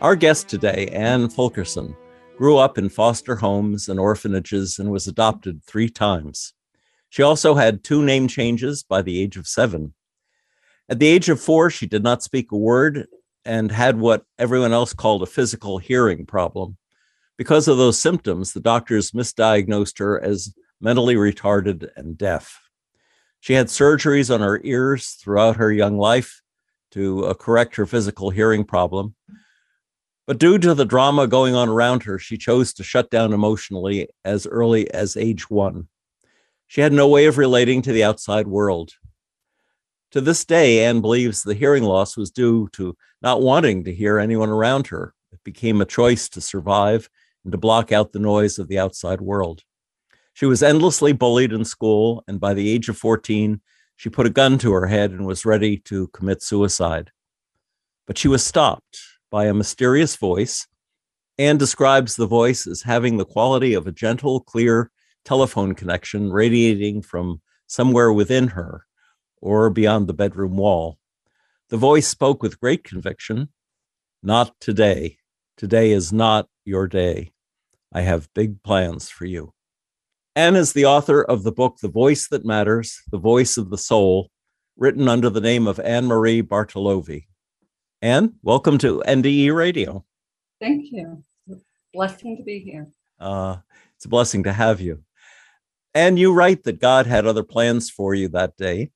Our guest today, Ann Fulkerson, grew up in foster homes and orphanages and was adopted three times. She also had two name changes by the age of seven. At the age of four, she did not speak a word and had what everyone else called a physical hearing problem. Because of those symptoms, the doctors misdiagnosed her as mentally retarded and deaf. She had surgeries on her ears throughout her young life to uh, correct her physical hearing problem. But due to the drama going on around her, she chose to shut down emotionally as early as age one. She had no way of relating to the outside world. To this day, Anne believes the hearing loss was due to not wanting to hear anyone around her. It became a choice to survive and to block out the noise of the outside world. She was endlessly bullied in school, and by the age of 14, she put a gun to her head and was ready to commit suicide. But she was stopped by a mysterious voice and describes the voice as having the quality of a gentle, clear telephone connection radiating from somewhere within her or beyond the bedroom wall. The voice spoke with great conviction Not today. Today is not your day. I have big plans for you. Anne is the author of the book The Voice That Matters, The Voice of the Soul, written under the name of Anne Marie Bartolovi. Anne, welcome to NDE Radio. Thank you. blessing to be here. Uh, it's a blessing to have you. And you write that God had other plans for you that day,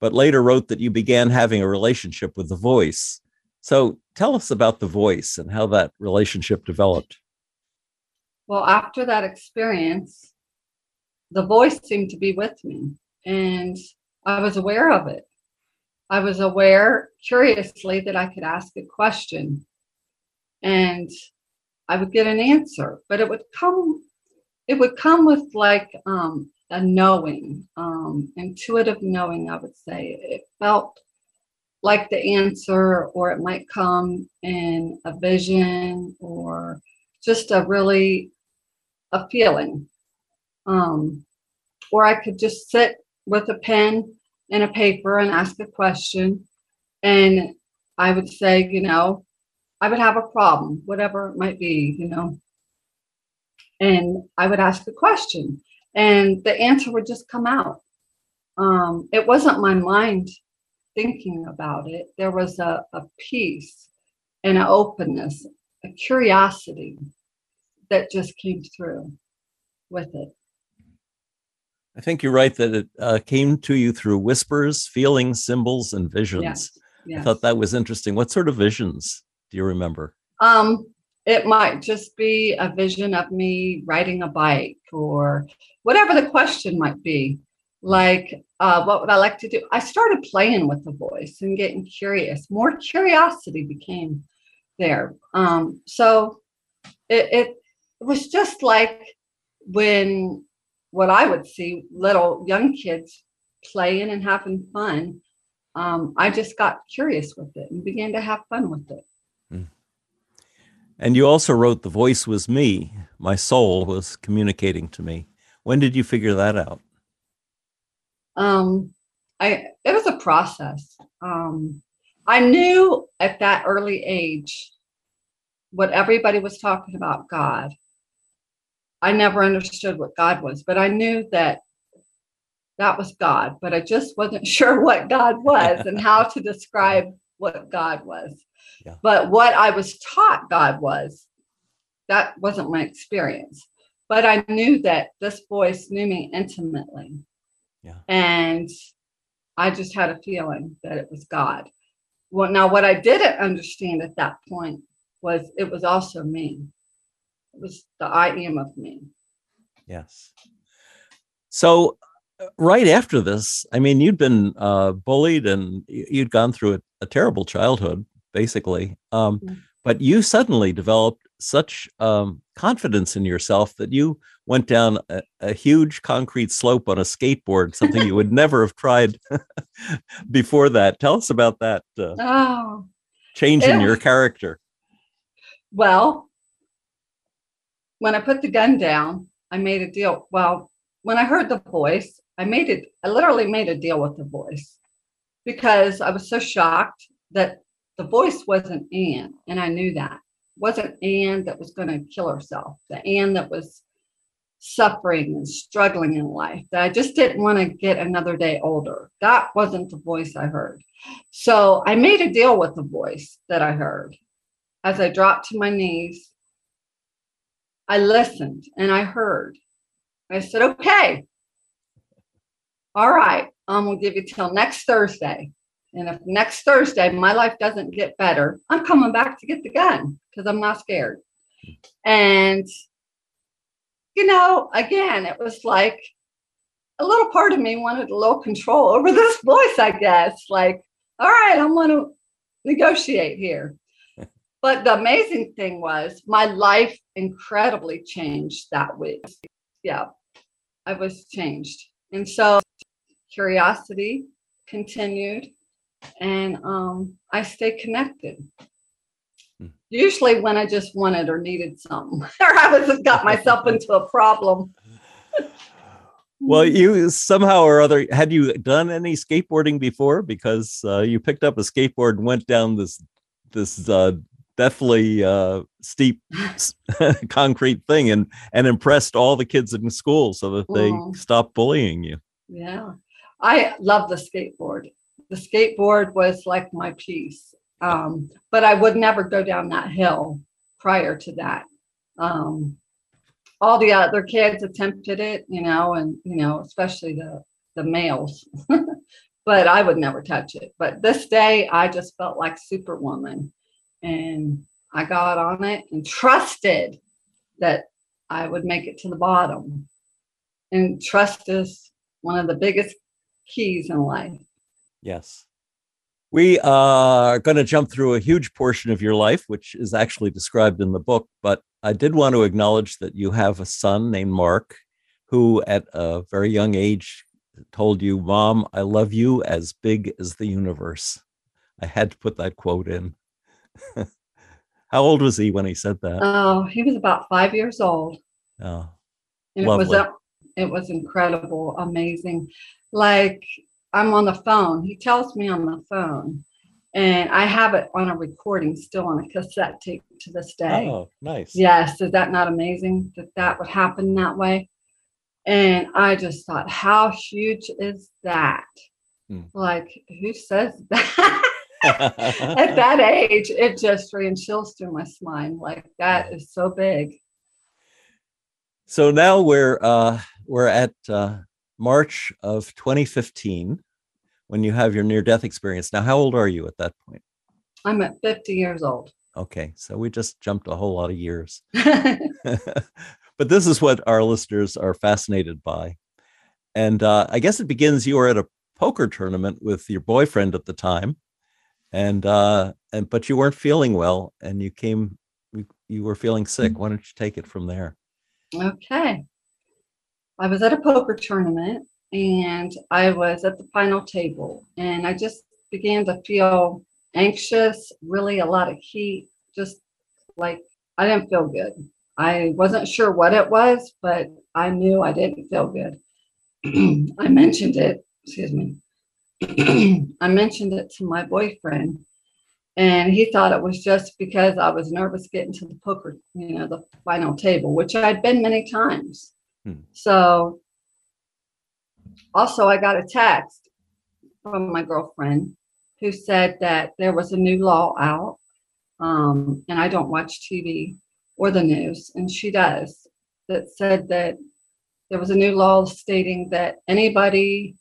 but later wrote that you began having a relationship with the voice. So tell us about the voice and how that relationship developed. Well, after that experience, the voice seemed to be with me, and I was aware of it. I was aware, curiously, that I could ask a question and I would get an answer, but it would come, it would come with like um, a knowing, um, intuitive knowing, I would say. It felt like the answer, or it might come in a vision or just a really a feeling. Um, or I could just sit with a pen and a paper and ask a question. And I would say, you know, I would have a problem, whatever it might be, you know. And I would ask the question, and the answer would just come out. Um, it wasn't my mind thinking about it. There was a, a peace and an openness, a curiosity that just came through with it. I think you're right that it uh, came to you through whispers, feelings, symbols, and visions. Yes, yes. I thought that was interesting. What sort of visions do you remember? Um, it might just be a vision of me riding a bike or whatever the question might be. Like, uh, what would I like to do? I started playing with the voice and getting curious. More curiosity became there. Um, so it, it, it was just like when what I would see little young kids playing and having fun. Um, I just got curious with it and began to have fun with it. Hmm. And you also wrote The Voice Was Me. My soul was communicating to me. When did you figure that out? Um, I it was a process. Um, I knew at that early age what everybody was talking about God. I never understood what God was, but I knew that that was God, but I just wasn't sure what God was and how to describe what God was. Yeah. But what I was taught God was, that wasn't my experience. But I knew that this voice knew me intimately. Yeah. And I just had a feeling that it was God. Well, now what I didn't understand at that point was it was also me. Was the I am of me. Yes. So, uh, right after this, I mean, you'd been uh, bullied and you'd gone through a, a terrible childhood, basically. Um, mm-hmm. but you suddenly developed such um, confidence in yourself that you went down a, a, huge concrete slope on a skateboard, something you would never have tried before that. Tell us about that uh, oh, change in your character. Well, when I put the gun down, I made a deal. Well, when I heard the voice, I made it, I literally made a deal with the voice because I was so shocked that the voice wasn't Ann, and I knew that wasn't Ann that was going to kill herself, the Ann that was suffering and struggling in life, that I just didn't want to get another day older. That wasn't the voice I heard. So I made a deal with the voice that I heard. As I dropped to my knees, I listened and I heard. I said, okay, all right, I'm going to give you till next Thursday. And if next Thursday my life doesn't get better, I'm coming back to get the gun because I'm not scared. And, you know, again, it was like a little part of me wanted a little control over this voice, I guess. Like, all right, I'm to negotiate here. But the amazing thing was my life incredibly changed that week. Yeah, I was changed. And so curiosity continued and um, I stay connected. Hmm. Usually, when I just wanted or needed something, or I was got myself into a problem. well, you somehow or other had you done any skateboarding before? Because uh, you picked up a skateboard and went down this this uh, deathly uh, steep concrete thing and and impressed all the kids in school so that they mm. stopped bullying you. Yeah, I love the skateboard the skateboard was like my peace. Um, but I would never go down that hill prior to that. Um, all the other kids attempted it, you know, and you know, especially the the males. but I would never touch it. But this day, I just felt like Superwoman, and I got on it and trusted that I would make it to the bottom. And trust is one of the biggest keys in life. Yes. We uh, are going to jump through a huge portion of your life, which is actually described in the book. But I did want to acknowledge that you have a son named Mark, who at a very young age told you, Mom, I love you as big as the universe. I had to put that quote in. How old was he when he said that? Oh, he was about five years old. Oh, it was a, it was incredible, amazing. Like I'm on the phone. He tells me on the phone, and I have it on a recording still on a cassette tape to this day. Oh, nice. Yes. Is that not amazing that that would happen that way? And I just thought, how huge is that? Hmm. Like, who says that? At that age, it just ran chills through my spine. Like, that is so big. So now we're uh, we're at uh, March of 2015 when you have your near death experience. Now, how old are you at that point? I'm at 50 years old. Okay, so we just jumped a whole lot of years. but this is what our listeners are fascinated by. And uh, I guess it begins you were at a poker tournament with your boyfriend at the time. And uh and but you weren't feeling well and you came you, you were feeling sick. Mm. Why don't you take it from there? Okay. I was at a poker tournament and I was at the final table and I just began to feel anxious, really a lot of heat, just like I didn't feel good. I wasn't sure what it was, but I knew I didn't feel good. I mentioned it, excuse me. I mentioned it to my boyfriend and he thought it was just because I was nervous getting to the poker, you know, the final table, which I'd been many times. Hmm. So, also, I got a text from my girlfriend who said that there was a new law out, um, and I don't watch TV or the news, and she does, that said that there was a new law stating that anybody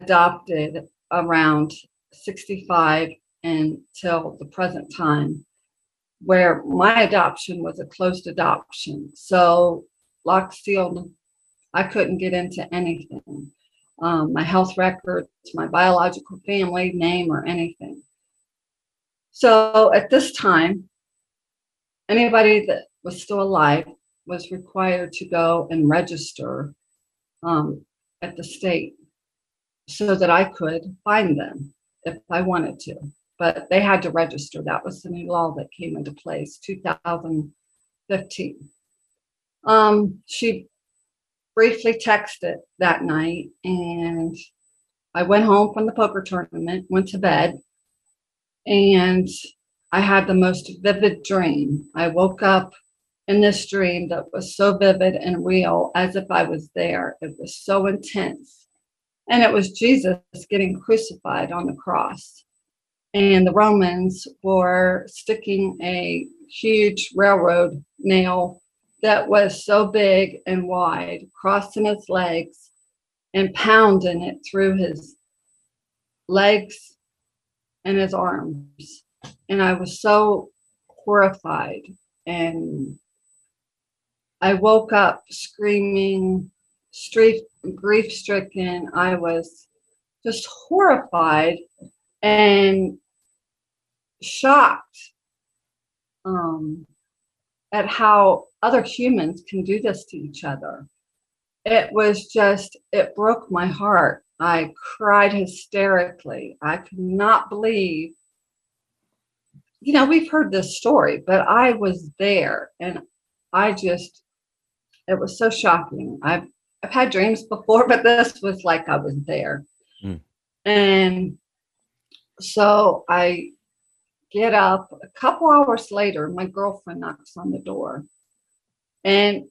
adopted around 65 until the present time where my adoption was a closed adoption. So locked, sealed. I couldn't get into anything. Um, my health records, my biological family name, or anything. So at this time, anybody that was still alive was required to go and register um, at the state so that I could find them if I wanted to. But they had to register. That was the new law that came into place 2015. Um, she briefly texted that night and I went home from the poker tournament, went to bed, and I had the most vivid dream. I woke up in this dream that was so vivid and real as if I was there. It was so intense. And it was Jesus getting crucified on the cross. And the Romans were sticking a huge railroad nail that was so big and wide, crossing his legs and pounding it through his legs and his arms. And I was so horrified. And I woke up screaming, grief stricken. I was just horrified and shocked um, at how other humans can do this to each other. It was just, it broke my heart. I cried hysterically. I could not believe, you know, we've heard this story, but I was there and I just, it was so shocking. I've, I've had dreams before, but this was like I was there. Mm. And so I get up a couple hours later, my girlfriend knocks on the door and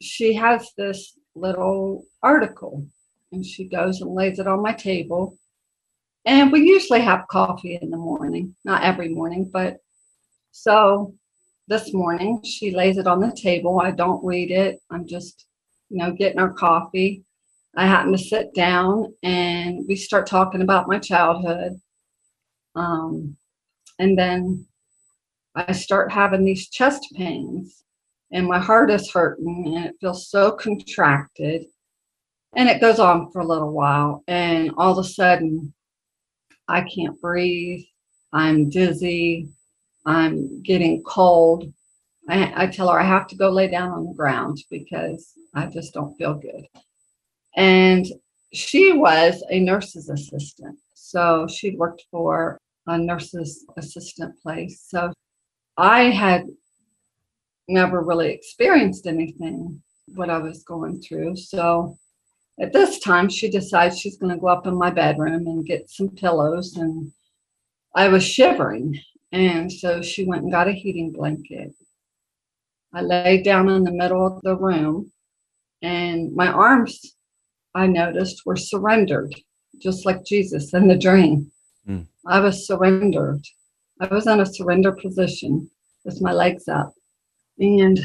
she has this little article and she goes and lays it on my table. And we usually have coffee in the morning, not every morning, but so this morning she lays it on the table. I don't read it. I'm just, you know, getting our coffee. I happen to sit down and we start talking about my childhood. Um, and then I start having these chest pains and my heart is hurting and it feels so contracted. And it goes on for a little while. And all of a sudden, I can't breathe. I'm dizzy. I'm getting cold. I, I, tell her I have to go lay down on the ground because I just don't feel good. And she was a nurse's assistant. So she worked for a nurse's assistant place. So I had never really experienced anything what I was going through. So at this time, she decides she's going to go up in my bedroom and get some pillows. And I was shivering. And so she went and got a heating blanket. I laid down in the middle of the room, and my arms, I noticed, were surrendered, just like Jesus in the dream. Mm. I was surrendered. I was in a surrender position with my legs up. And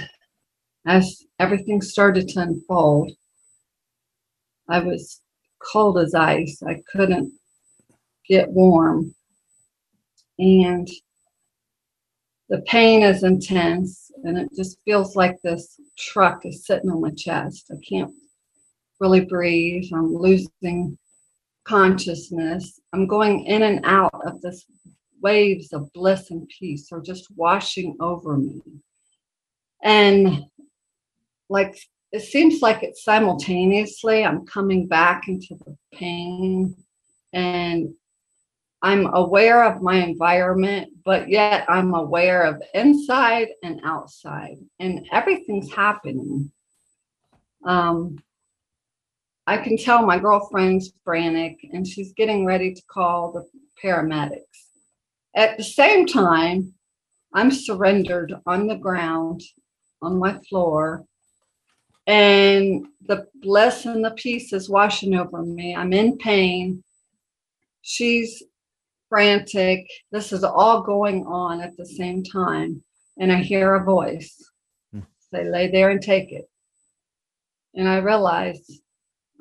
as everything started to unfold, I was cold as ice. I couldn't get warm. And the pain is intense, and it just feels like this truck is sitting on my chest. I can't really breathe. I'm losing consciousness. I'm going in and out of this waves of bliss and peace are just washing over me. And like it seems like it's simultaneously I'm coming back into the pain and I'm aware of my environment, but yet I'm aware of inside and outside, and everything's happening. Um, I can tell my girlfriend's frantic and she's getting ready to call the paramedics. At the same time, I'm surrendered on the ground on my floor and the bliss and the peace is washing over me. I'm in pain. She's frantic. This is all going on at the same time. And I hear a voice hmm. say, lay there and take it. And I realized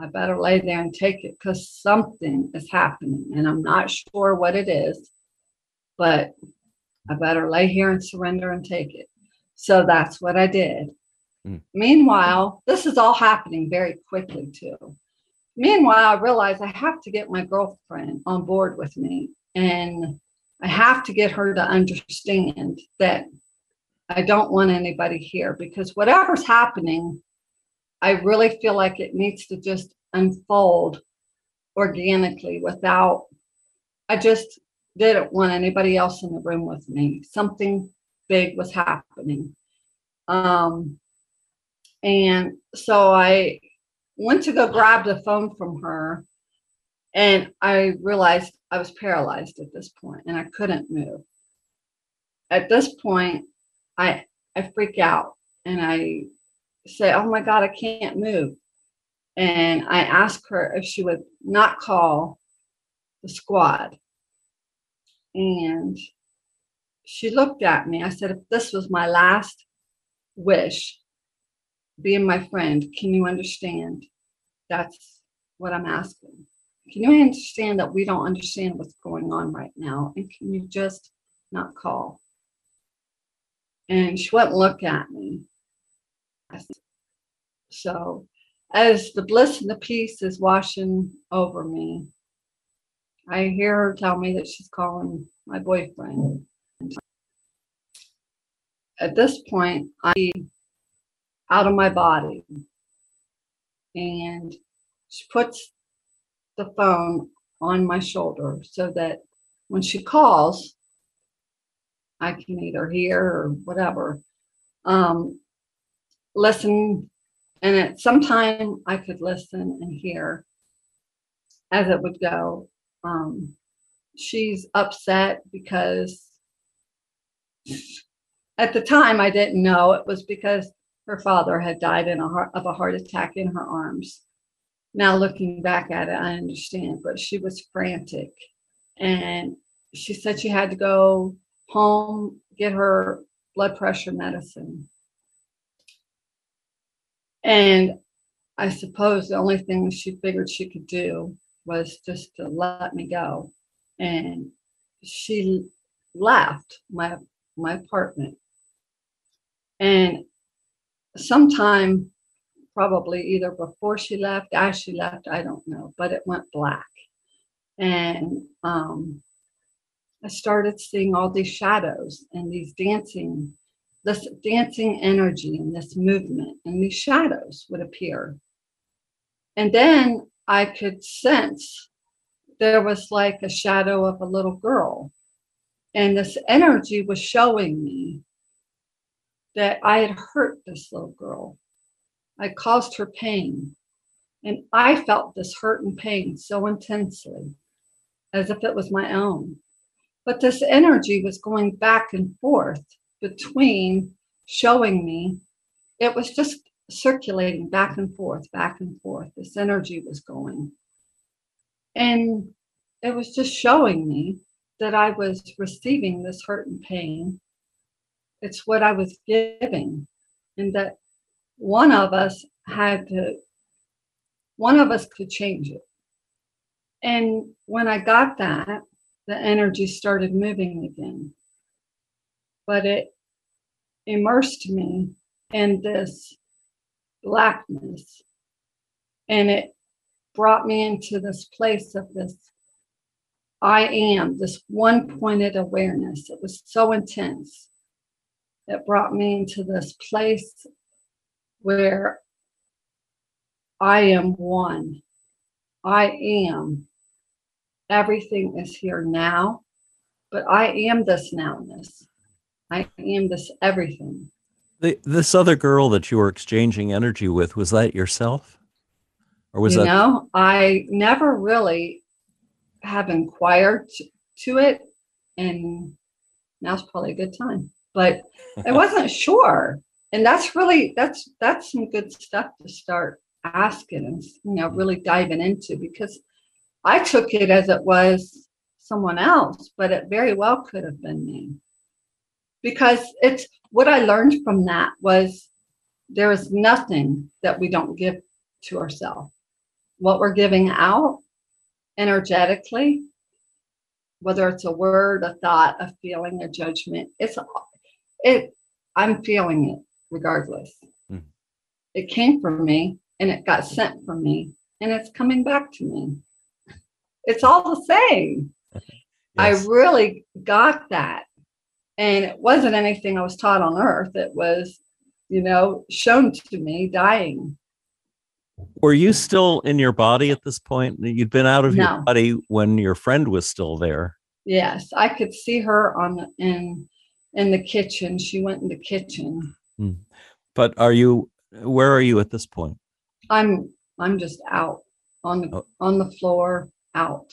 I better lay there and take it because something is happening. And I'm not sure what it is, but I better lay here and surrender and take it. So that's what I did. Mm. Meanwhile, this is all happening very quickly too. Meanwhile, I realized I have to get my girlfriend on board with me. And I have to get her to understand that I don't want anybody here because whatever's happening, I really feel like it needs to just unfold organically without, I just didn't want anybody else in the room with me. Something big was happening. Um, and so I went to go grab the phone from her, and I realized I was paralyzed at this point and I couldn't move. At this point, I I freak out and I say, "Oh my God, I can't move." And I ask her if she would not call the squad. And she looked at me. I said, "If this was my last wish, being my friend, can you understand? That's what I'm asking." Can you understand that we don't understand what's going on right now? And can you just not call? And she wouldn't look at me. So, as the bliss and the peace is washing over me, I hear her tell me that she's calling my boyfriend. At this point, I'm out of my body. And she puts the phone on my shoulder so that when she calls, I can either hear or whatever. Um, listen, and at some time I could listen and hear as it would go. Um, she's upset because at the time I didn't know it was because her father had died in a heart, of a heart attack in her arms now looking back at it, I understand, but she was frantic. And she said she had to go home, get her blood pressure medicine. And I suppose the only thing she figured she could do was just to let me go. And she left my my apartment. And sometime probably either before she left, as she left, I don't know, but it went black. And um, I started seeing all these shadows and these dancing, this dancing energy and this movement, and these shadows would appear. And then I could sense there was like a shadow of a little girl. And this energy was showing me that I had hurt this little girl I caused her pain. And I felt this hurt and pain so intensely, as if it was my own. But this energy was going back and forth between showing me, it was just circulating back and forth, back and forth. This energy was going. And it was just showing me that I was receiving this hurt and pain. It's what I was giving, and that one of us had to, one of us could change it. And when I got that, the energy started moving again. But it immersed me in this blackness. And it brought me into this place of this I am, this one pointed awareness. It was so intense. It brought me into this place where I am one. I am. Everything is here now, but I am this nowness. I am this everything. The, this other girl that you were exchanging energy with, was that yourself? Or was you that? know, I never really have inquired to it, and now's probably a good time. But I wasn't sure and that's really that's that's some good stuff to start asking and you know really diving into because I took it as it was someone else, but it very well could have been me. Because it's what I learned from that was there is nothing that we don't give to ourselves. What we're giving out energetically, whether it's a word, a thought, a feeling, a judgment, it's it I'm feeling it regardless. Mm. It came from me and it got sent from me and it's coming back to me. It's all the same. I really got that. And it wasn't anything I was taught on earth. It was, you know, shown to me dying. Were you still in your body at this point? You'd been out of No. your body when your friend was still there. Yes, I could see her on the, in in the kitchen. She went in the kitchen. But are you where are you at this point? I'm I'm just out on the Oh. on the floor out.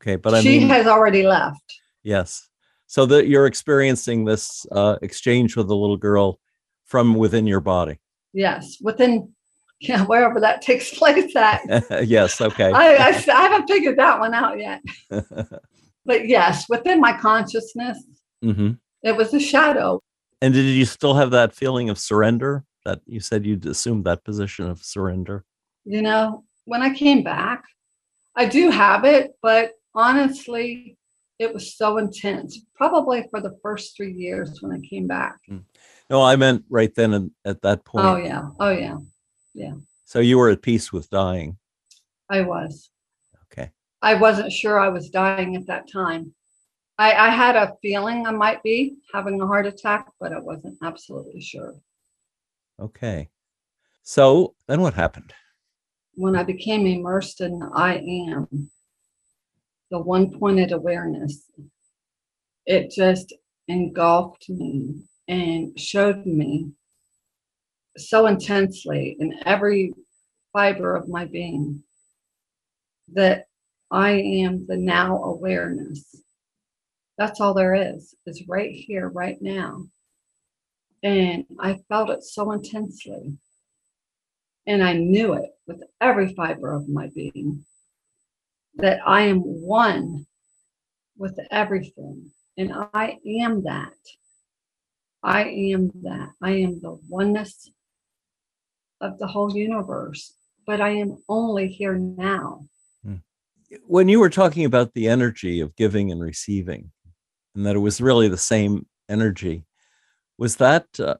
Okay, but I she mean has already left. yes. So that you're experiencing this uh, exchange with the little girl from within your body. Yes, within yeah wherever that takes place at. yes, okay. i i haven't figured that one out yet. But yes, within my consciousness, mm-hmm. it was a shadow. And did you still have that feeling of surrender? That you said you'd assumed that position of surrender. You know, when I came back, I do have it, but honestly, it was so intense. Probably for the first three years when I came back. Hmm. No, I meant right then and at that point. Oh yeah, oh yeah, Yeah. So you were at peace with dying. I was. Okay. I wasn't sure I was dying at that time. I, I had a feeling I might be having a heart attack, but I wasn't absolutely sure. Okay. So then what happened? When I became immersed in the I am, the one pointed awareness, it just engulfed me and showed me so intensely in every fiber of my being that I am the now awareness. That's all there is, is right here, right now. And I felt it so intensely. And I knew it with every fiber of my being that I am one with everything. And I am that. I am that. I am the oneness of the whole universe, but I am only here now. Hmm. When you were talking about the energy of giving and receiving, and that it was really the same energy, was that uh,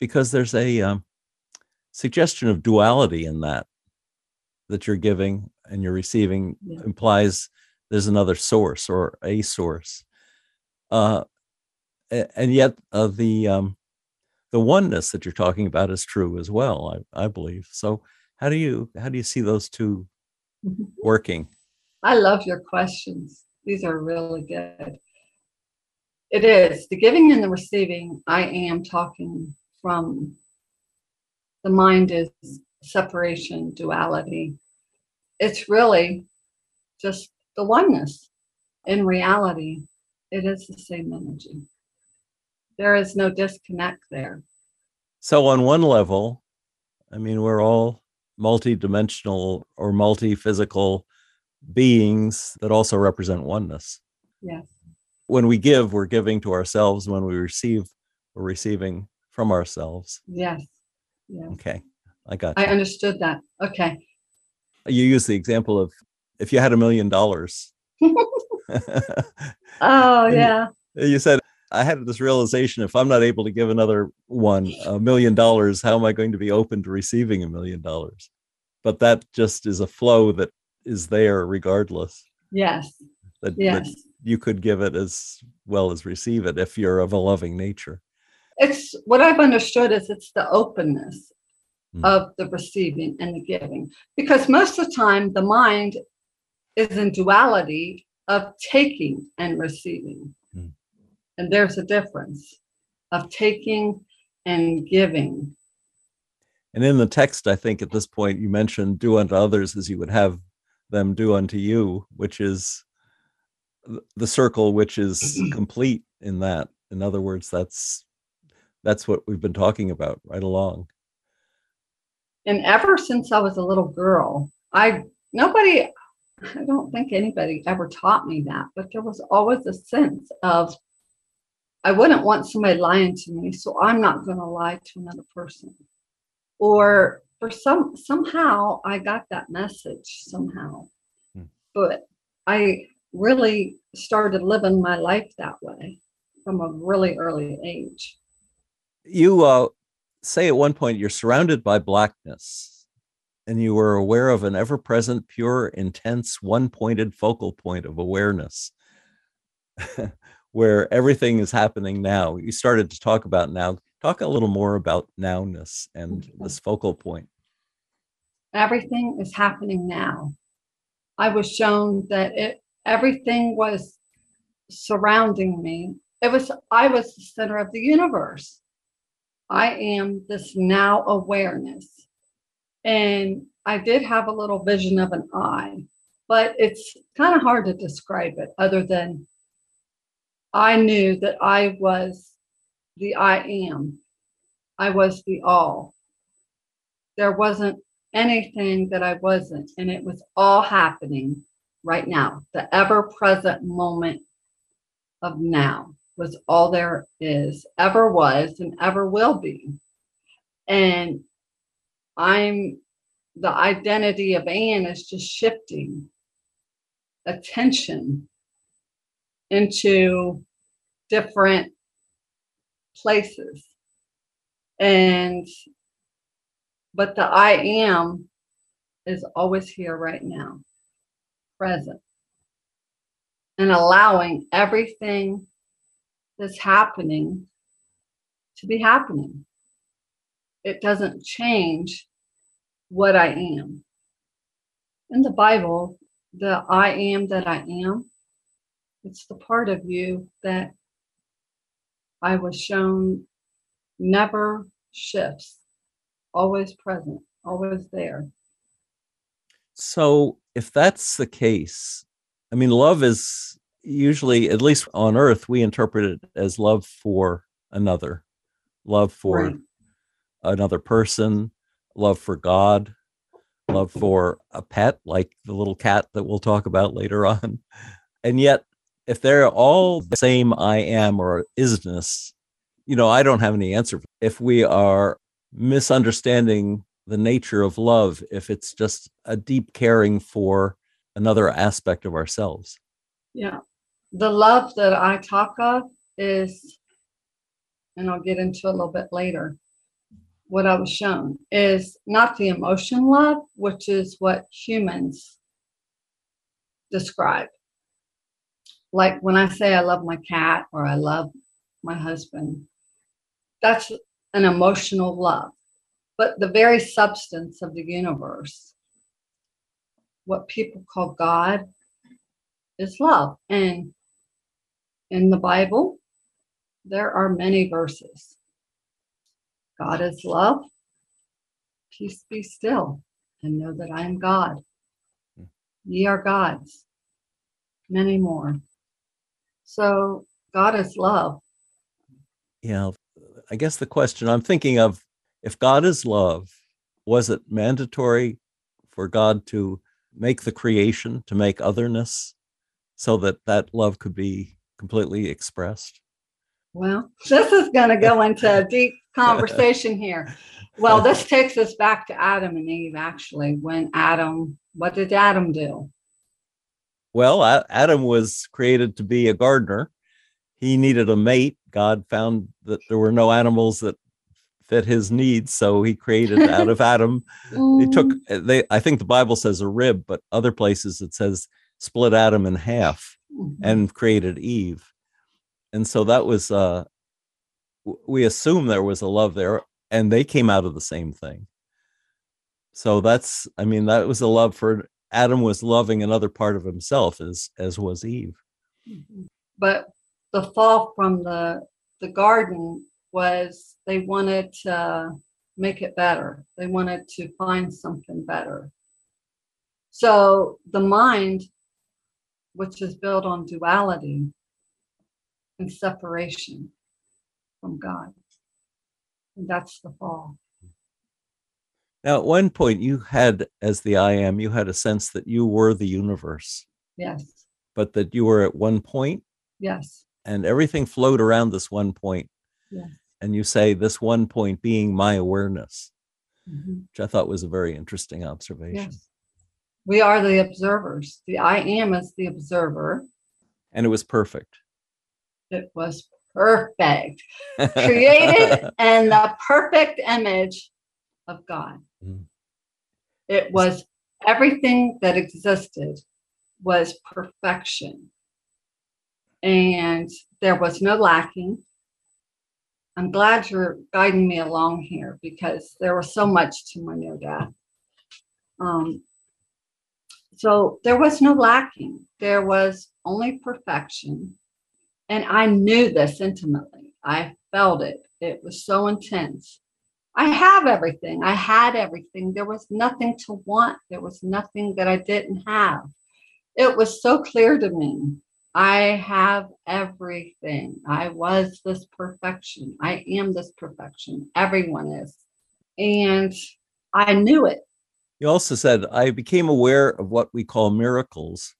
because there's a um, suggestion of duality in that, that you're giving and you're receiving Yeah. implies there's another source or a source. Uh, and yet uh, the um, the oneness that you're talking about is true as well, I, I believe. So how do you how do you see those two working? I love your questions. These are really good. It is the giving and the receiving. I am talking from the mind is separation, duality. It's really just the oneness. In reality, it is the same energy. There is no disconnect there. So on one level, I mean, we're all multi-dimensional or multi-physical beings that also represent oneness. Yes. When we give, we're giving to ourselves. When we receive, we're receiving from ourselves. Yes. Yes. Okay, I got I understood that. Okay. You use the example of if you had a million dollars. Oh, yeah. you said I had this realization: if I'm not able to give another one a million dollars, how am I going to be open to receiving a million dollars? But that just is a flow that is there regardless. Yes. That, that Yes. You could give it as well as receive it if you're of a loving nature. it's what I've understood is it's the openness Mm. of the receiving and the giving. Because most of the time, the mind is in duality of taking and receiving. Mm. And there's a difference of taking and giving. And in the text, I think at this point you mentioned do unto others as you would have them do unto you, which is the circle which is complete in that. In other words, that's that's what we've been talking about right along. And ever since I was a little girl, I nobody, I don't think anybody ever taught me that, but there was always a sense of I wouldn't want somebody lying to me, so I'm not going to lie to another person. Or for some somehow I got that message somehow, Hmm. but I really started living my life that way from a really early age. You uh, say at one point you're surrounded by blackness and you were aware of an ever present, pure, intense, one pointed focal point of awareness. where everything is happening now. You started to talk about now. Talk a little more about nowness and this focal point. Everything is happening now. I was shown that it everything was surrounding me. It was I was the center of the universe. I am this now awareness. And I did have a little vision of an eye, but it's kind of hard to describe it other than I knew that I was the I am. I was the all. There wasn't anything that I wasn't, and it was all happening right now. The ever present moment of now was all there is, ever was, and ever will be. And I'm the identity of Anne is just shifting attention into different places. And but the I am is always here right now, present, and allowing everything that's happening to be happening. It doesn't change what I am. In the Bible, the I am that I am, it's the part of you that I was shown never shifts, always present, always there. So, if that's the case, I mean, love is usually, at least on earth, we interpret it as love for another, love for right. another person, love for God, love for a pet, like the little cat that we'll talk about later on. And yet, if they're all the same I am or isness, you know, I don't have any answer. If we are misunderstanding the nature of love, if it's just a deep caring for another aspect of ourselves. Yeah. The love that I talk of is, and I'll get into a little bit later, what I was shown is not the emotion love, which is what humans describe. Like when I say I love my cat or I love my husband, that's an emotional love. But the very substance of the universe, what people call God, is love. And in the Bible, there are many verses God is love. Peace be still and know that I am God. Ye are gods. Many more. So God is love. Yeah. I guess the question I'm thinking of if God is love, was it mandatory for God to make the creation, to make otherness, so that that love could be completely expressed? Well, this is going to go into a deep conversation here. Well, this takes us back to Adam and Eve, actually. When Adam, what did Adam do? Well, Adam was created to be a gardener. He needed a mate. God found that there were no animals that fit his needs, so he created out of Adam. He took mm. they I think the Bible says a rib, but other places it says split Adam in half mm-hmm. and created Eve. And so that was uh we assume there was a love there and they came out of the same thing so that's i mean that was a love for adam was loving another part of himself as as was eve mm-hmm. but the fall from the the garden was they wanted to make it better they wanted to find something better so the mind which is built on duality and separation from God. And that's the fall. Now, at one point, you had, as the I am, you had a sense that you were the universe. Yes. But that you were at one point. Yes. And everything flowed around this one point. Yes. And you say this one point being my awareness, mm-hmm. which I thought was a very interesting observation. Yes. We are the observers. The I am is the observer. And it was perfect. It was perfect, created in the perfect image of God. Mm. It was everything that existed was perfection. and there was no lacking. I'm glad you're guiding me along here because there was so much to my near death. Um, so there was no lacking, there was only perfection. And I knew this intimately. I felt it. It was so intense. I have everything. I had everything. There was nothing to want. There was nothing that I didn't have. It was so clear to me. I have everything. I was this perfection. I am this perfection. Everyone is. And I knew it. You also said, I became aware of what we call miracles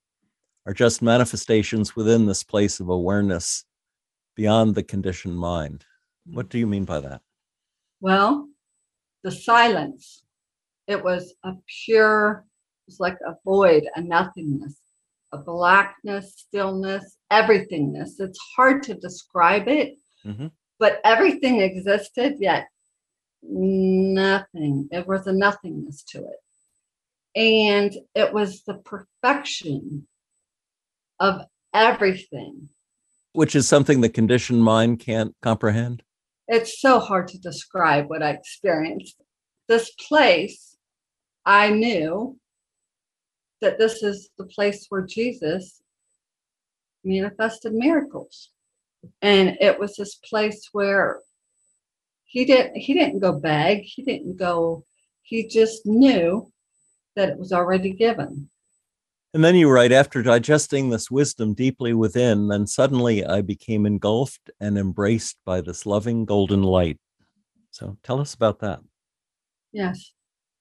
are just manifestations within this place of awareness beyond the conditioned mind. What do you mean by that? Well, the silence, it was a pure, it was like a void, a nothingness, a blackness, stillness, everythingness. It's hard to describe it, mm-hmm. but everything existed, yet nothing. It was a nothingness to it. And it was the perfection of everything. Which is something the conditioned mind can't comprehend? It's so hard to describe what I experienced. This place, I knew that this is the place where Jesus manifested miracles. And it was this place where he didn't he didn't go beg, he didn't go, he just knew that it was already given. And then you write, after digesting this wisdom deeply within, then suddenly I became engulfed and embraced by this loving golden light. So tell us about that. Yes.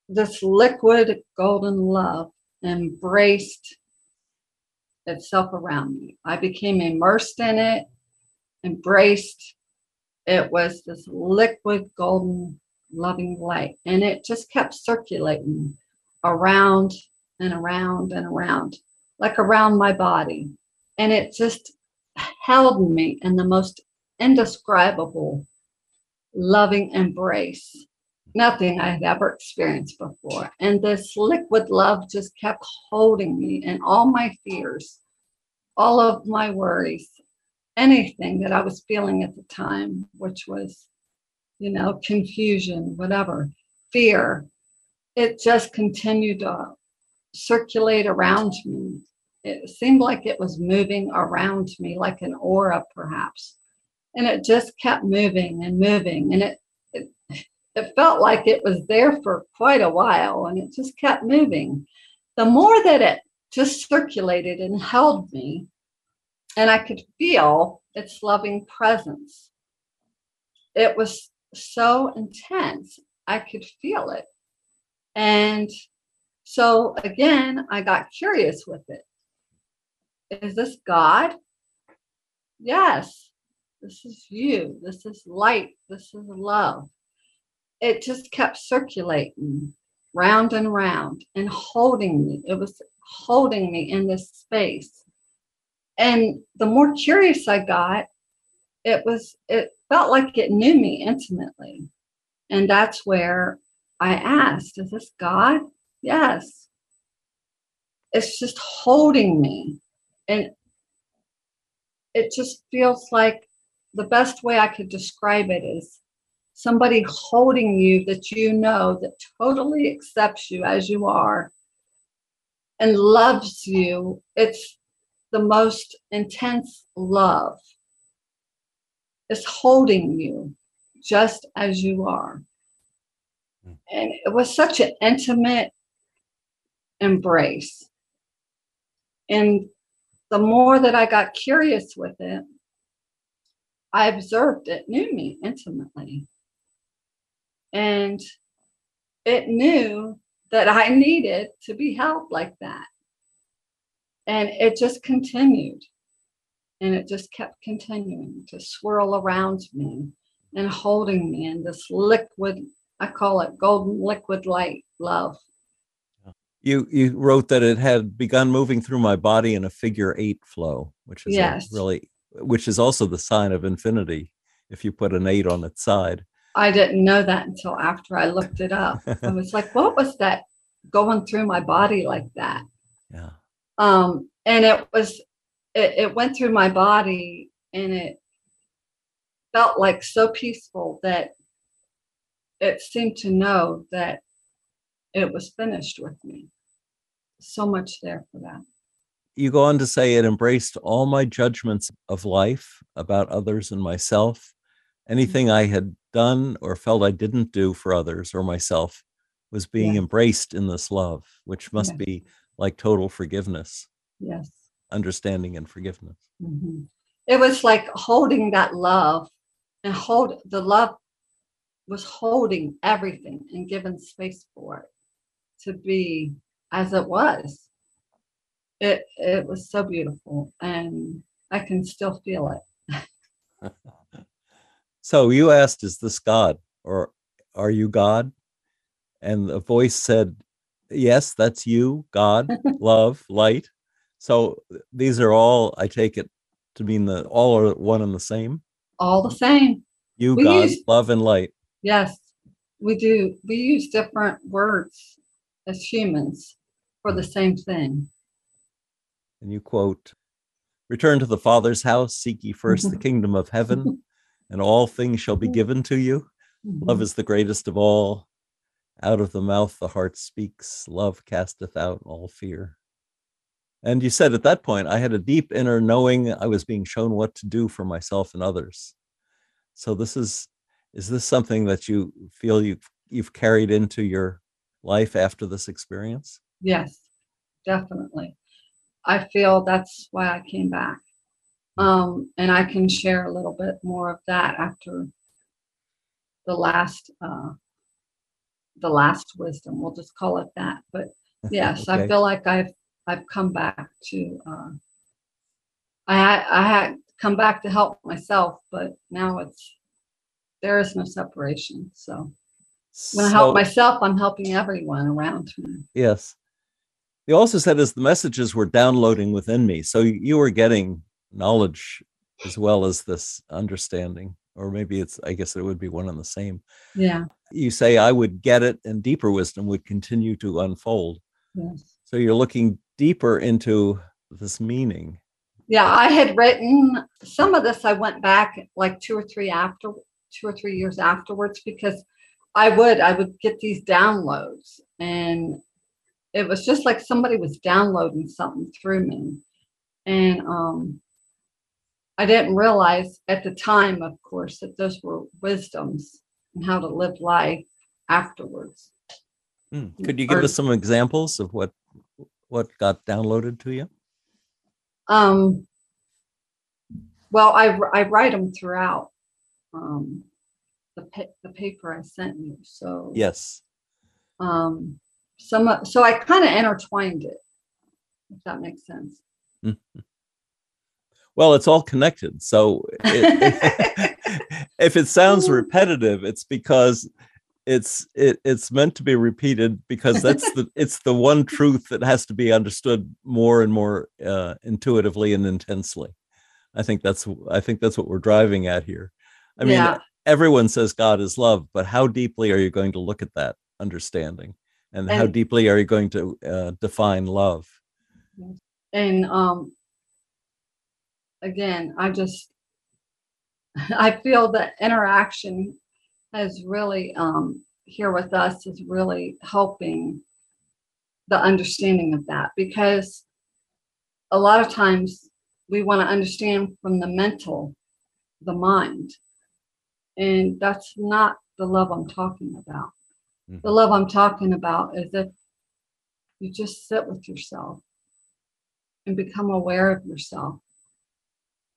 This liquid golden love embraced itself around me. I became immersed in it, embraced. It was this liquid golden loving light, and it just kept circulating around and around and around, like around my body. And it just held me in the most indescribable, loving embrace. Nothing I had ever experienced before. And this liquid love just kept holding me and all my fears, all of my worries, anything that I was feeling at the time, which was, you know, confusion, whatever, fear. It just continued to circulate around me. It seemed like it was moving around me like an aura, perhaps. And it just kept moving and moving. And it, it, felt like it was there for quite a while and it just kept moving. The more that it just circulated and held me, and I could feel its loving presence. It was so intense. I could feel it. And so again, I got curious with it. Is this God? Yes. This is you. This is light. This is love. It just kept circulating round and round and holding me. It was holding me in this space. And the more curious I got, it was, it felt like it knew me intimately. And that's where I asked, Is this God? Yes. It's just holding me. And it just feels like the best way I could describe it is somebody holding you that you know that totally accepts you as you are and loves you. It's the most intense love. It's holding you just as you are. Hmm. And it was such an intimate embrace. And the more that I got curious with it, I observed it knew me intimately. And it knew that I needed to be held like that. And it just continued. And it just kept continuing to swirl around me and holding me in this liquid, I call it golden liquid light love you you wrote that it had begun moving through my body in a figure eight flow, which is yes. really which is also the sign of infinity if you put an eight on its side. I didn't know that until after I looked it up. I was like, what was that going through my body like that? Yeah. Um, and it was it, it went through my body and it felt like so peaceful that it seemed to know that it was finished with me. So much there for that. You go on to say it embraced all my judgments of life about others and myself. Anything I had done or felt I didn't do for others or myself was being Yeah. embraced in this love, which must Yeah. be like total forgiveness, Yes. understanding and forgiveness. Mhm. It was like holding that love and hold the love was holding everything and giving space for it to be as it was. It it was so beautiful and I can still feel it. So you asked, Is this God or are you God? And the voice said, Yes, that's you, God, love, light. So these are all, I take it to mean that all are one and the same. All the same. You, We God, use- love, and light. Yes. We do. We use different words as humans for the same thing. And you quote, Return to the Father's house, seek ye first the kingdom of heaven, and all things shall be given to you. Love mm-hmm. is the greatest of all. Out of the mouth the heart speaks. Love casteth out all fear. And you said at that point, I had a deep inner knowing I was being shown what to do for myself and others. So this is is this something that you feel you've you've carried into your life after this experience? Yes, definitely. I feel that's why I came back. Um, and I can share a little bit more of that after the last uh, the last wisdom. We'll just call it that. But yes, I feel like I've I've come back to uh, I had I had come back to help myself, but now it's there is no separation. So when I help myself, I'm helping everyone around me. Yes. You also said as the messages were downloading within me, so you were getting knowledge as well as this understanding, or maybe it's, I guess it would be one and the same. Yeah. You say I would get it and deeper wisdom would continue to unfold. Yes. So you're looking deeper into this meaning. Yeah, I had written some of this. I went back like two or three after two or three years afterwards because I would I would get these downloads and it was just like somebody was downloading something through me. And um I didn't realize at the time, of course, that those were wisdoms and how to live life afterwards. Hmm. Could you give Or- us some examples of what what got downloaded to you? Um, well, I, I write them throughout um, the, pa- the paper I sent you. So, Yes. um, some, so I kind of intertwined it, if that makes sense. Well, it's all connected. So it, if it sounds repetitive, it's because it's it, it's meant to be repeated because that's the it's the one truth that has to be understood more and more uh, intuitively and intensely. I think that's I think that's what we're driving at here. I mean, Yeah. everyone says God is love, but how deeply are you going to look at that understanding, and, how deeply are you going to uh, define love? And um, again, I just, I feel that interaction has really, um, here with us is really helping the understanding of that because a lot of times we want to understand from the mental, the mind. And that's not the love I'm talking about. The Mhm. love I'm talking about is if you just sit with yourself and become aware of yourself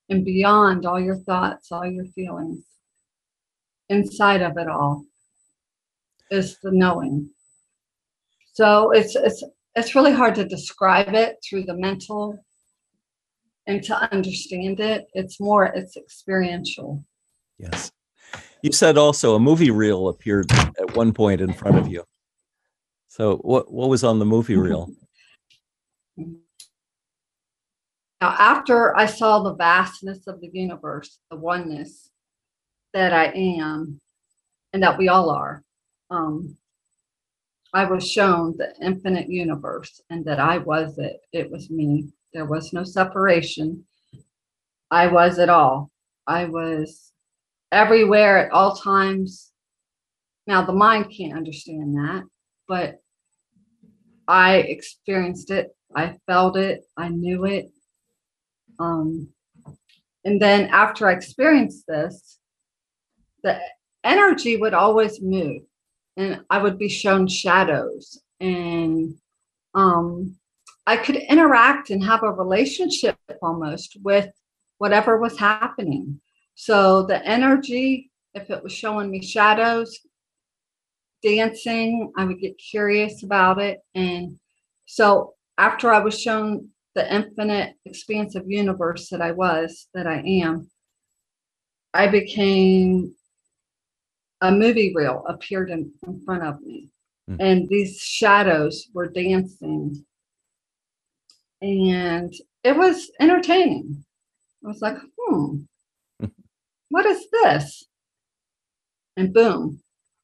and beyond all your thoughts, all your feelings, inside of it all is the knowing. So it's it's it's really hard to describe it through the mental and to understand it. It's more it's experiential. Yes. You said also a movie reel appeared at one point in front of you. So what what was on the movie reel? Now, after I saw the vastness of the universe, the oneness that I am, and that we all are, um, I was shown the infinite universe and that I was it. It was me There was no separation. I was it all. I was everywhere at all times. Now, the mind can't understand that, but I experienced it. I felt it. I knew it. Um, and then after I experienced this, the energy would always move and I would be shown shadows and um, I could interact and have a relationship almost with whatever was happening. So the energy, if it was showing me shadows, dancing, I would get curious about it. And so after I was shown the infinite expansive universe that I was, that I am, I became a movie reel appeared in, in front of me. Mm. And these shadows were dancing. And it was entertaining. I was like, hmm, what is this? And boom,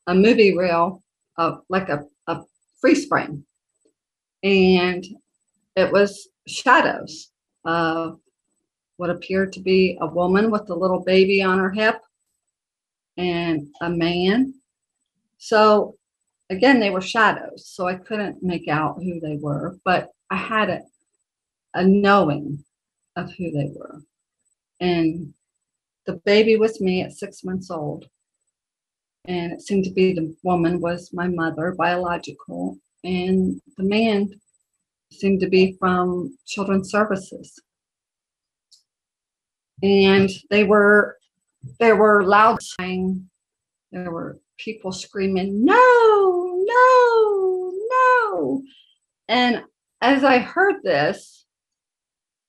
a movie reel, of like a, a freeze frame. And it was shadows of what appeared to be a woman with a little baby on her hip and a man. So again, they were shadows. So I couldn't make out who they were, but I had a, a knowing of who they were. And the baby was me at six months old. And it seemed to be the woman was my mother, biological, and the man seemed to be from children's services. And they were there were loud saying, there were people screaming, no, no, no. And as I heard this,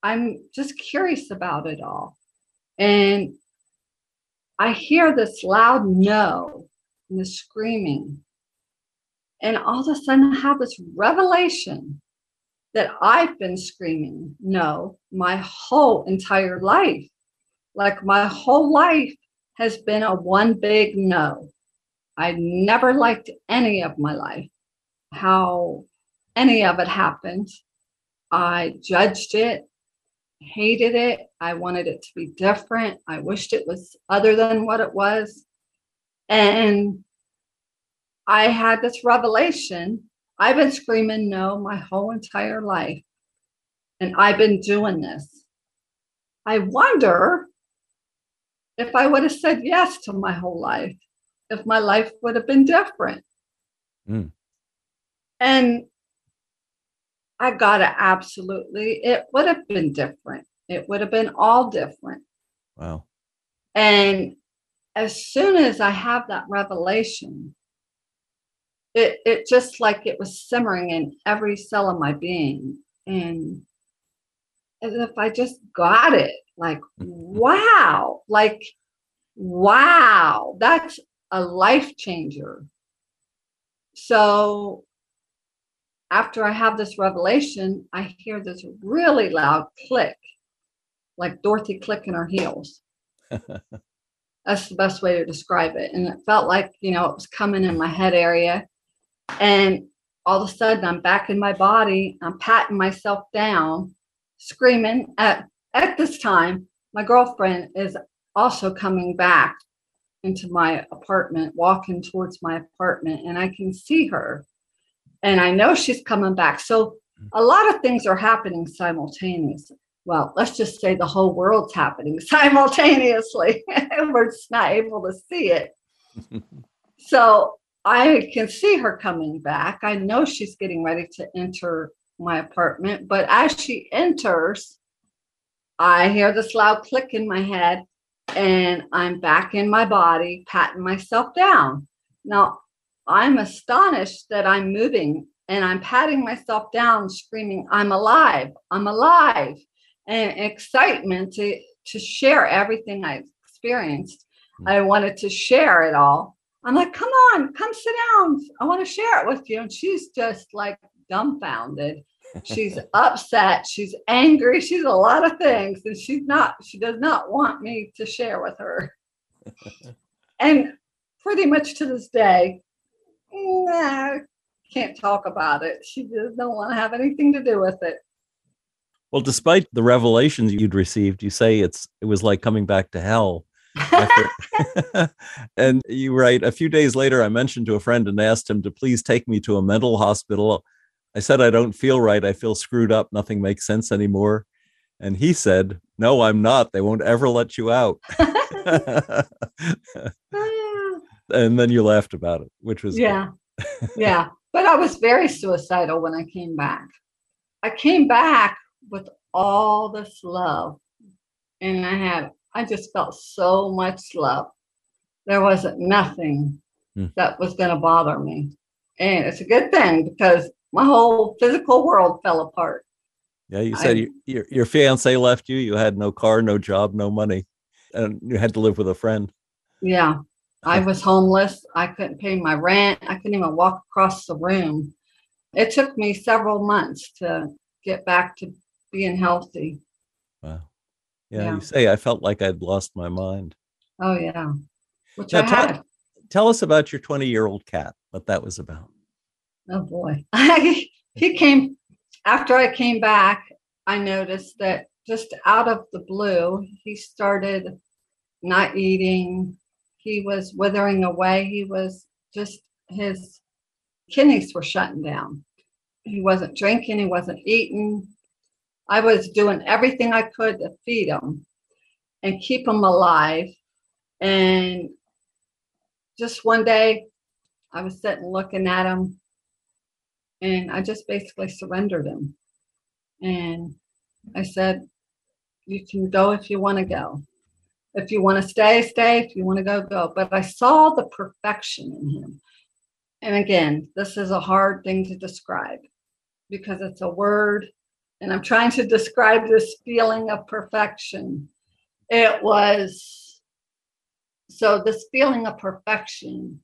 I'm just curious about it all. And I hear this loud no and the screaming. And all of a sudden, I have this revelation that I've been screaming no my whole entire life. Like my whole life has been a one big no. I never liked any of my life, how any of it happened. I judged it hated it. I wanted it to be different. I wished it was other than what it was. And I had this revelation. I've been screaming no my whole entire life. And I've been doing this. I wonder if I would have said yes to my whole life, if my life would have been different. Mm. And I got it absolutely. It would have been different. It would have been all different. Wow. And as soon as I have that revelation, it it just like it was simmering in every cell of my being. And as if I just got it, like, mm-hmm. wow, like, wow, that's a life changer. So after I have this revelation, I hear this really loud click, like Dorothy clicking her heels. That's the best way to describe it. And it felt like, you know, it was coming in my head area. And all of a sudden, I'm back in my body. I'm patting myself down, screaming. At, at this time, my girlfriend is also coming back into my apartment, walking towards my apartment, and I can see her and I know she's coming back. So a lot of things are happening simultaneously. Well, let's just say the whole world's happening simultaneously, and we're just not able to see it. so I can see her coming back. I know she's getting ready to enter my apartment, but as she enters, I hear this loud click in my head, and I'm back in my body, patting myself down. Now, I'm astonished that I'm moving and I'm patting myself down, screaming, I'm alive, I'm alive, and excitement to, to share everything I experienced. Hmm. I wanted to share it all. I'm like, come on, come sit down. I want to share it with you. And she's just like dumbfounded. She's upset. She's angry. She's a lot of things. And she's not, she does not want me to share with her. and pretty much to this day, nah, can't talk about it. She just don't want to have anything to do with it. Well, despite the revelations you'd received, you say it's it was like coming back to hell. And you write a few days later, I mentioned to a friend and asked him to please take me to a mental hospital. I said, I don't feel right. I feel screwed up. Nothing makes sense anymore. And he said, No, I'm not. They won't ever let you out. Ah. and then you laughed about it, which was yeah. yeah. But I was very suicidal when I came back. I came back with all this love. And I had, I just felt so much love. There wasn't nothing hmm. that was going to bother me. And it's a good thing because my whole physical world fell apart. Yeah, you said I, you, your your fiance left you. You had no car, no job, no money, and you had to live with a friend. Yeah, I was homeless. I couldn't pay my rent. I couldn't even walk across the room. It took me several months to get back to being healthy. Wow. Yeah, yeah. you say I felt like I'd lost my mind. Oh yeah. Which now, I had. Tell, tell us about your 20 year old cat, what that was about. Oh boy. he came after I came back, I noticed that just out of the blue, he started not eating. He was withering away. He was just, his kidneys were shutting down. He wasn't drinking, he wasn't eating. I was doing everything I could to feed him and keep him alive. And just one day, I was sitting looking at him and I just basically surrendered him. And I said, You can go if you want to go. If you want to stay, stay. If you want to go, go. But I saw the perfection in him. And again, this is a hard thing to describe because it's a word, and I'm trying to describe this feeling of perfection. It was so, this feeling of perfection,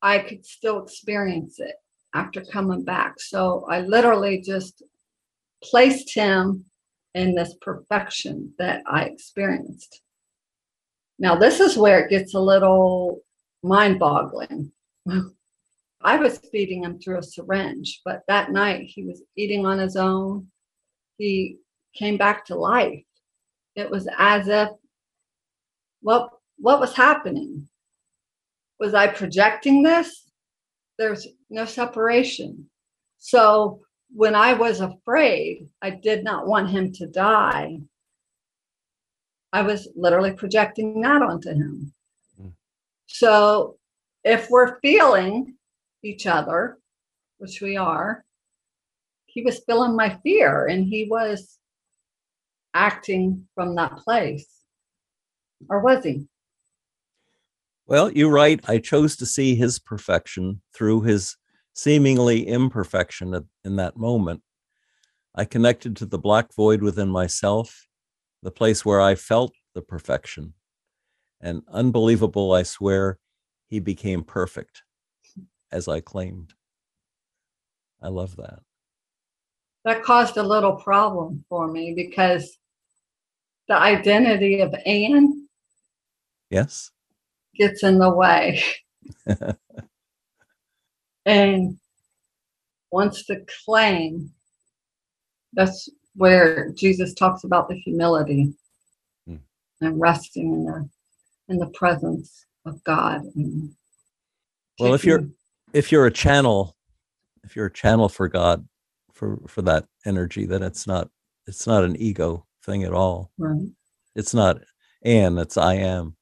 I could still experience it after coming back. So I literally just placed him in this perfection that I experienced. Now, this is where it gets a little mind boggling. I was feeding him through a syringe, but that night he was eating on his own. He came back to life. It was as if, what what was happening? Was I projecting this? There's no separation. So when I was afraid, I did not want him to die. I was literally projecting that onto him. Mm. So if we're feeling each other, which we are, he was feeling my fear and he was acting from that place. Or was he? Well, you're right. I chose to see his perfection through his seemingly imperfection in that moment. I connected to the black void within myself, the place where I felt the perfection. And unbelievable, I swear, he became perfect as I claimed. I love that. That caused a little problem for me because the identity of Anne. Yes gets in the way and wants to claim that's where Jesus talks about the humility hmm. and resting in the in the presence of God. well, if you're if you're a channel, if you're a channel for God, for for that energy, that it's not it's not an ego thing at all. Right. It's not and it's I am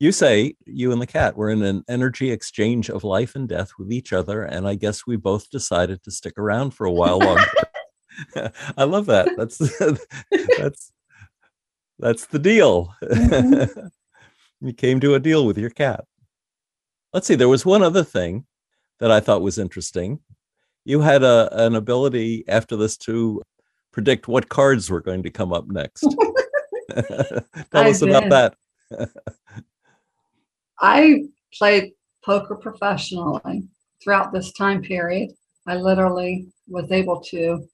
you say you and the cat were in an energy exchange of life and death with each other and i guess we both decided to stick around for a while longer i love that that's that's that's the deal mm-hmm. you came to a deal with your cat let's see there was one other thing that i thought was interesting you had a, an ability after this to predict what cards were going to come up next tell I us did. about that I played poker professionally throughout this time period. I literally was able to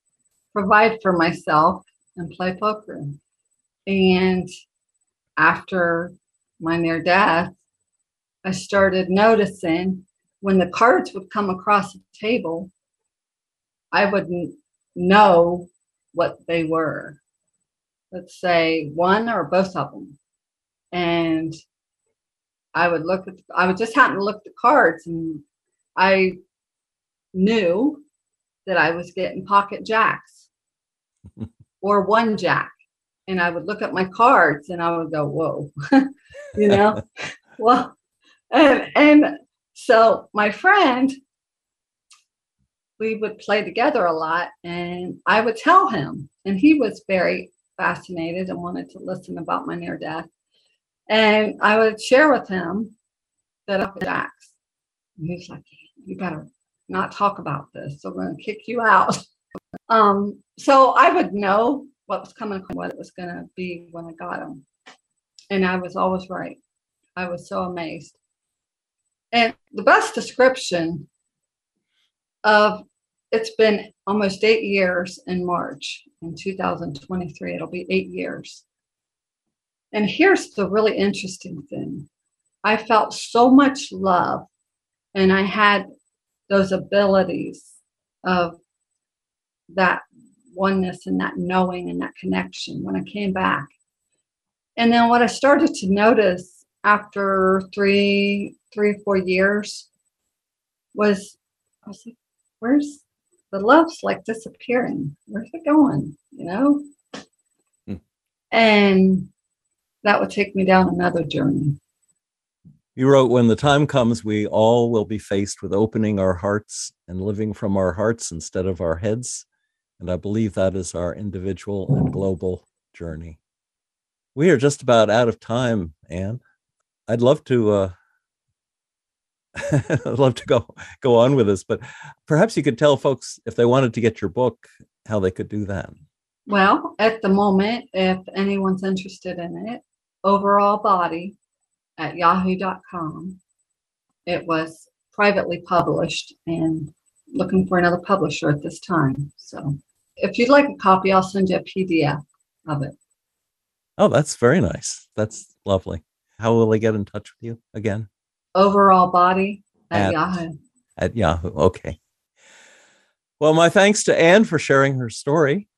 provide for myself and play poker. And after my near death, I started noticing when the cards would come across the table, I would not know what they were. Let's say one or both of them. And I would look at, I would just happen to look at the cards and I knew that I was getting pocket jacks or one jack. And I would look at my cards and I would go, whoa, you know? well, and, and so my friend, we would play together a lot and I would tell him, and he was very fascinated and wanted to listen about my near death. And I would share with him that at Jack's. And he's like, You better not talk about this. So we're going to kick you out. um, so I would know what was coming, what it was going to be when I got him. And I was always right. I was so amazed. And the best description of it's been almost eight years in March in 2023. It'll be eight years. And here's the really interesting thing I felt so much love, and I had those abilities of that oneness and that knowing and that connection when I came back. And then what I started to notice after three, three four years was I was like, where's the love's like disappearing? Where's it going? You know? Hmm. And that would take me down another journey. You wrote, When the time comes, we all will be faced with opening our hearts and living from our hearts instead of our heads. And I believe that is our individual and global journey. We are just about out of time, Anne. I'd love to uh, I'd love to go go on with this, but perhaps you could tell folks if they wanted to get your book how they could do that. Well, at the moment, if anyone's interested in it, overall body at yahoo.com. It was privately published and looking for another publisher at this time. So if you'd like a copy, I'll send you a PDF of it. Oh, that's very nice. That's lovely. How will they get in touch with you again? Overall body at, at Yahoo. At Yahoo. Okay. Well, my thanks to Anne for sharing her story.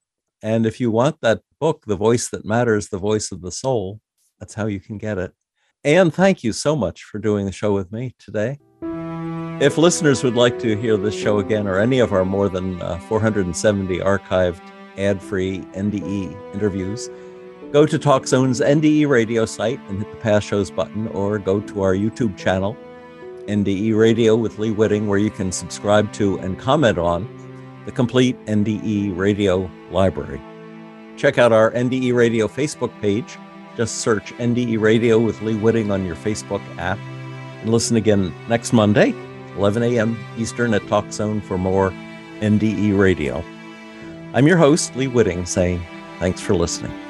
And if you want that book, The Voice That Matters, The Voice of the Soul, that's how you can get it. Anne, thank you so much for doing the show with me today. If listeners would like to hear this show again or any of our more than uh, 470 archived ad free NDE interviews, go to TalkZone's NDE radio site and hit the past shows button, or go to our YouTube channel, NDE Radio with Lee Witting, where you can subscribe to and comment on the complete NDE radio library. Check out our NDE Radio Facebook page just search NDE Radio with Lee Witting on your Facebook app and listen again next Monday, 11 a.m. Eastern at TalkZone for more NDE Radio. I'm your host, Lee Witting, saying thanks for listening.